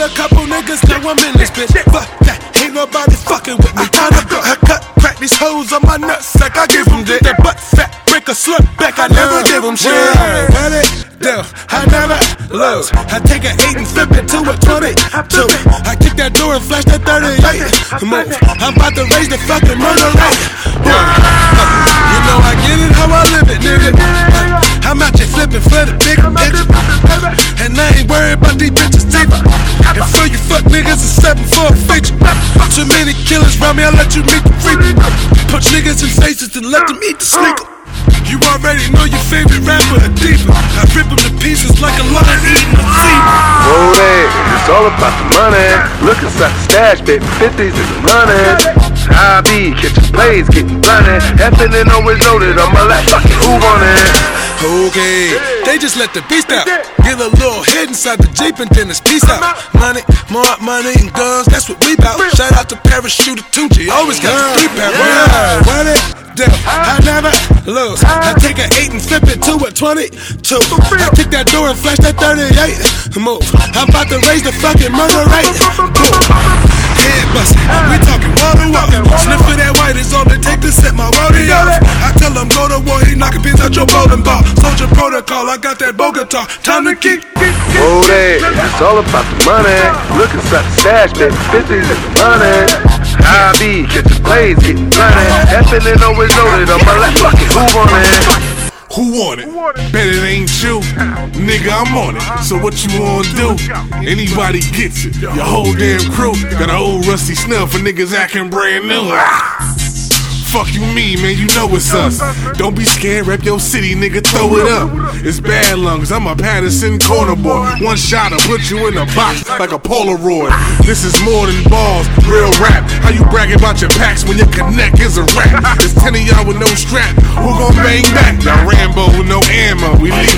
a couple niggas, now I'm in this bitch. Fuck that, ain't nobody fucking with me. Time to go cut, crack these hoes on my nuts like I give them dick. That butt fat, break a slut back, I never give them shit. Run it, down, I never lose. I take an 8 and flip it to a 22. I kick that door and flash that 38. Move, I'm about to raise the fucking murder rate. You know I get it how I live it, nigga. I'm out here flipping for the big bitch. And I ain't worried about these bitches teeth. And for you fuck niggas, it's seven for a feature. Too many killers round me, I let you meet the freak. Punch niggas in faces and let them eat the sneaker. You already know your favorite rapper, a diva. I rip them to pieces like a lion eating a zebra. Roll it, it's all about the money. Look inside the stash, baby, 50s is a running. I be catching plays, getting blinded. Effing and always loaded on my lap, fucking who want it? Okay, they just let the beast out. Get a little head inside the Jeep and then it's peace out. Money, more money and guns, that's what we bout. Shout out to Parachuter Tunchi, always got the three pound. Yeah, run it down, I never lose. I take an 8 and flip it to a 22. I kick that door and flash that 38. Move, I'm about to raise the fucking murder rate. Boom. Head bustin', we talking wall I tell him go to war, he knockin' pins out your bowling ball. Soldier protocol, I got that Bogota. Time to kick. Roll it, it's all about the money. Look inside the stash, baby, 50s is the money. I be catching plays, getting blinded. Effing and always loaded on my lap, fucking who want it? Who want it? Bet it ain't you. Nigga, I'm on it. So what you wanna do? Anybody gets it. Your whole damn crew got an old rusty snuff for niggas acting brand new. Ah! Fuck you mean, man, you know it's us. Don't be scared, rep your city, nigga, throw it up. It's bad lungs, I'm a Patterson corner boy. One shot will put you in a box like a Polaroid. This is more than balls, real rap. How you bragging about your packs when your connect is a rap? It's 10 of y'all with no strap. Who gon' bang back? Y'all Rambo with no ammo, we leave.